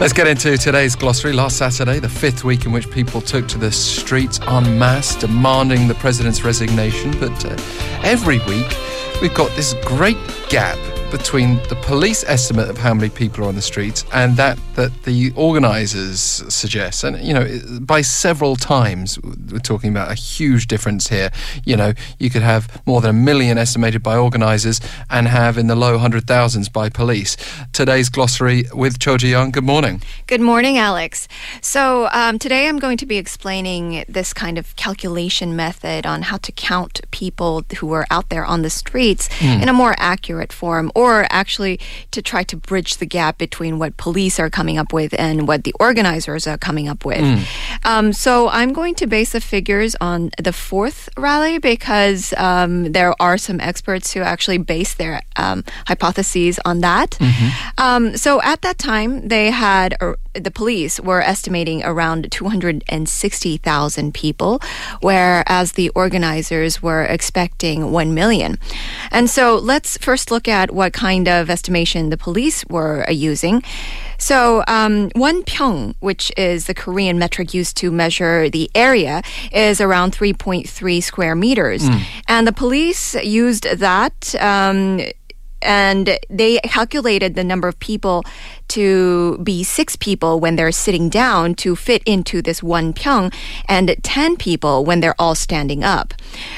Let's get into today's glossary. Last Saturday, the fifth week in which people took to the streets en masse demanding the president's resignation. But uh, every week, we've got this great gap between the police estimate of how many people are on the streets and that that the organisers suggest. And you know, by several times, we're talking about a huge difference here. You know, you could have more than a million estimated by organisers and have in the low hundred thousands by police. Today's glossary with Cho Ji Young. Good morning. Good morning, Alex. So um, today I'm going to be explaining this kind of calculation method on how to count people who are out there on the streets mm. in a more accurate form or actually to try to bridge the gap between what police are coming up with and what the organizers are coming up with. Mm. Um, so I'm going to base the figures on the fourth rally because um, there are some experts who actually base their um, hypotheses on that. Mm-hmm. Um, so at that time, they had. Uh, the police were estimating around 260,000 people, whereas the organizers were expecting 1 million. And so let's first look at what kind of estimation the police were uh, using. So, um, one pyong, which is the Korean metric used to measure the area, is around 3.3 square meters. Mm. And the police used that um, and they calculated the number of people to be six people when they're sitting down to fit into this one pyong and 10 people when they're all standing up.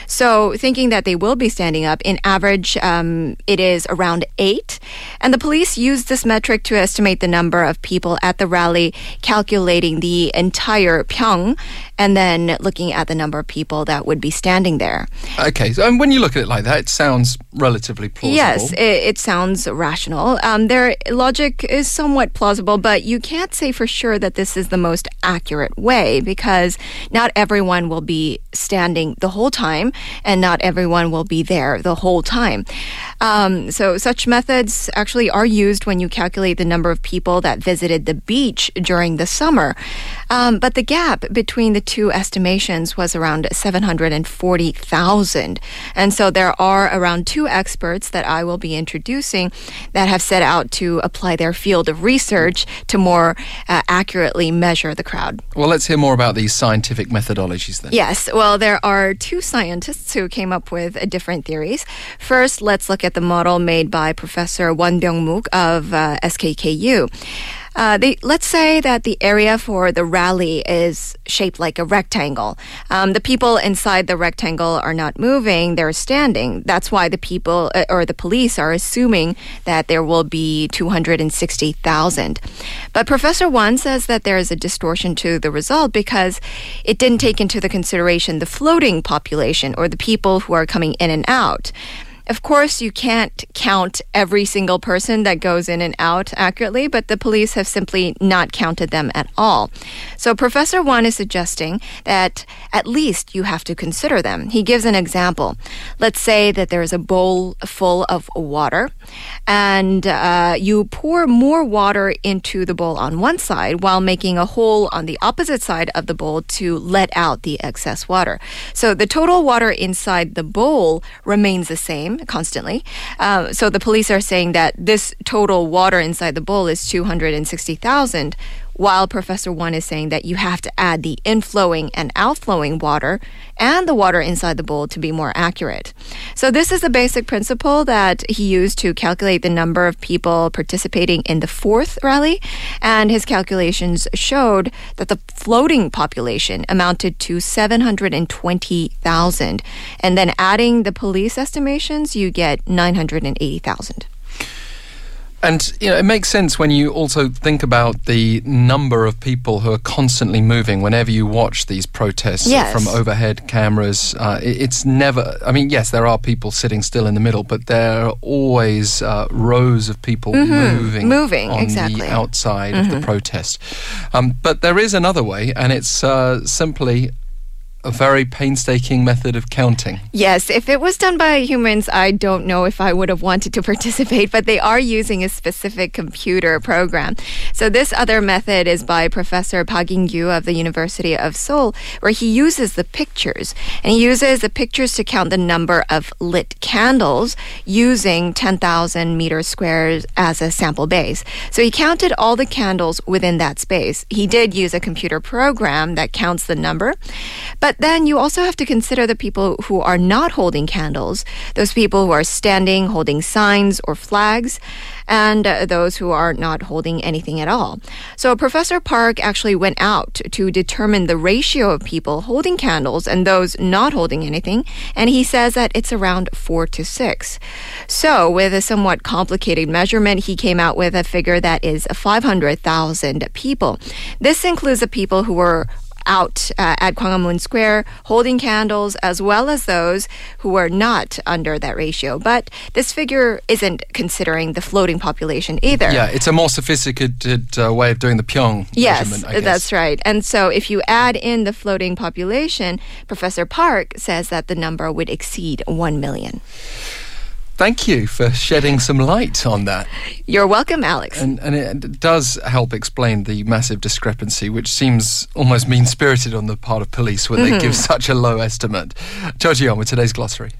So, thinking that they will be standing up, in average, um, it is around eight. And the police used this metric to estimate the number of people at the rally, calculating the entire pyong and then looking at the number of people that would be standing there. Okay, so when you look at it like that, it sounds relatively plausible. Yes, it, it sounds rational. Um, their logic is somewhat plausible, but you can't say for sure that this is the most accurate way because not everyone will be standing the whole time and not everyone will be there the whole time. Um, so, such methods actually are used when you calculate the number of people that visited the beach during the summer. Um, but the gap between the two estimations was around 740,000. And so there are around two experts that I will be introducing that have set out to apply their field of research to more uh, accurately measure the crowd. Well, let's hear more about these scientific methodologies then. Yes. Well, there are two scientists who came up with uh, different theories. First, let's look at the model made by Professor Won Byung-mook of uh, SKKU. Uh, let's say that the area for the rally is shaped like a rectangle. Um, the people inside the rectangle are not moving, they're standing. That's why the people uh, or the police are assuming that there will be 260,000. But Professor Won says that there is a distortion to the result because it didn't take into the consideration the floating population or the people who are coming in and out. Of course, you can't count every single person that goes in and out accurately, but the police have simply not counted them at all. So Professor Won is suggesting that at least you have to consider them. He gives an example. Let's say that there is a bowl full of water, and uh, you pour more water into the bowl on one side while making a hole on the opposite side of the bowl to let out the excess water. So the total water inside the bowl remains the same constantly. Uh, so the police are saying that this total water inside the bowl is 260,000, while Professor Won is saying that you have to add the inflowing and outflowing water and the water inside the bowl to be more accurate. So, this is the basic principle that he used to calculate the number of people participating in the fourth rally. And his calculations showed that the floating population amounted to 720,000. And then adding the police estimations, you get 980,000. And you know, it makes sense when you also think about the number of people who are constantly moving. Whenever you watch these protests yes. from overhead cameras, uh, it's never. I mean, yes, there are people sitting still in the middle, but there are always uh, rows of people mm-hmm. moving, moving on exactly. the outside mm-hmm. of the mm-hmm. protest. Um, but there is another way, and it's uh, simply a very painstaking method of counting. Yes, if it was done by humans, I don't know if I would have wanted to participate, but they are using a specific computer program. So this other method is by Professor Park In-gyu of the University of Seoul, where he uses the pictures. And he uses the pictures to count the number of lit candles using 10,000 meters squares as a sample base. So he counted all the candles within that space. He did use a computer program that counts the number, but but then you also have to consider the people who are not holding candles, those people who are standing, holding signs or flags, and uh, those who are not holding anything at all. So Professor Park actually went out to determine the ratio of people holding candles and those not holding anything, and he says that it's around four to six. So with a somewhat complicated measurement, he came out with a figure that is 500,000 people. This includes the people who were out uh, at Gwanghwamun Square holding candles as well as those who are not under that ratio. But this figure isn't considering the floating population either. Yeah, it's a more sophisticated uh, way of doing the Pyong yes, that's right. And so if you add in the floating population, Professor Park says that the number would exceed 1 million. Thank you for shedding some light on that. You're welcome, Alex. And, and it does help explain the massive discrepancy, which seems almost mean spirited on the part of police when mm-hmm. they give such a low estimate. Cho on with today's glossary.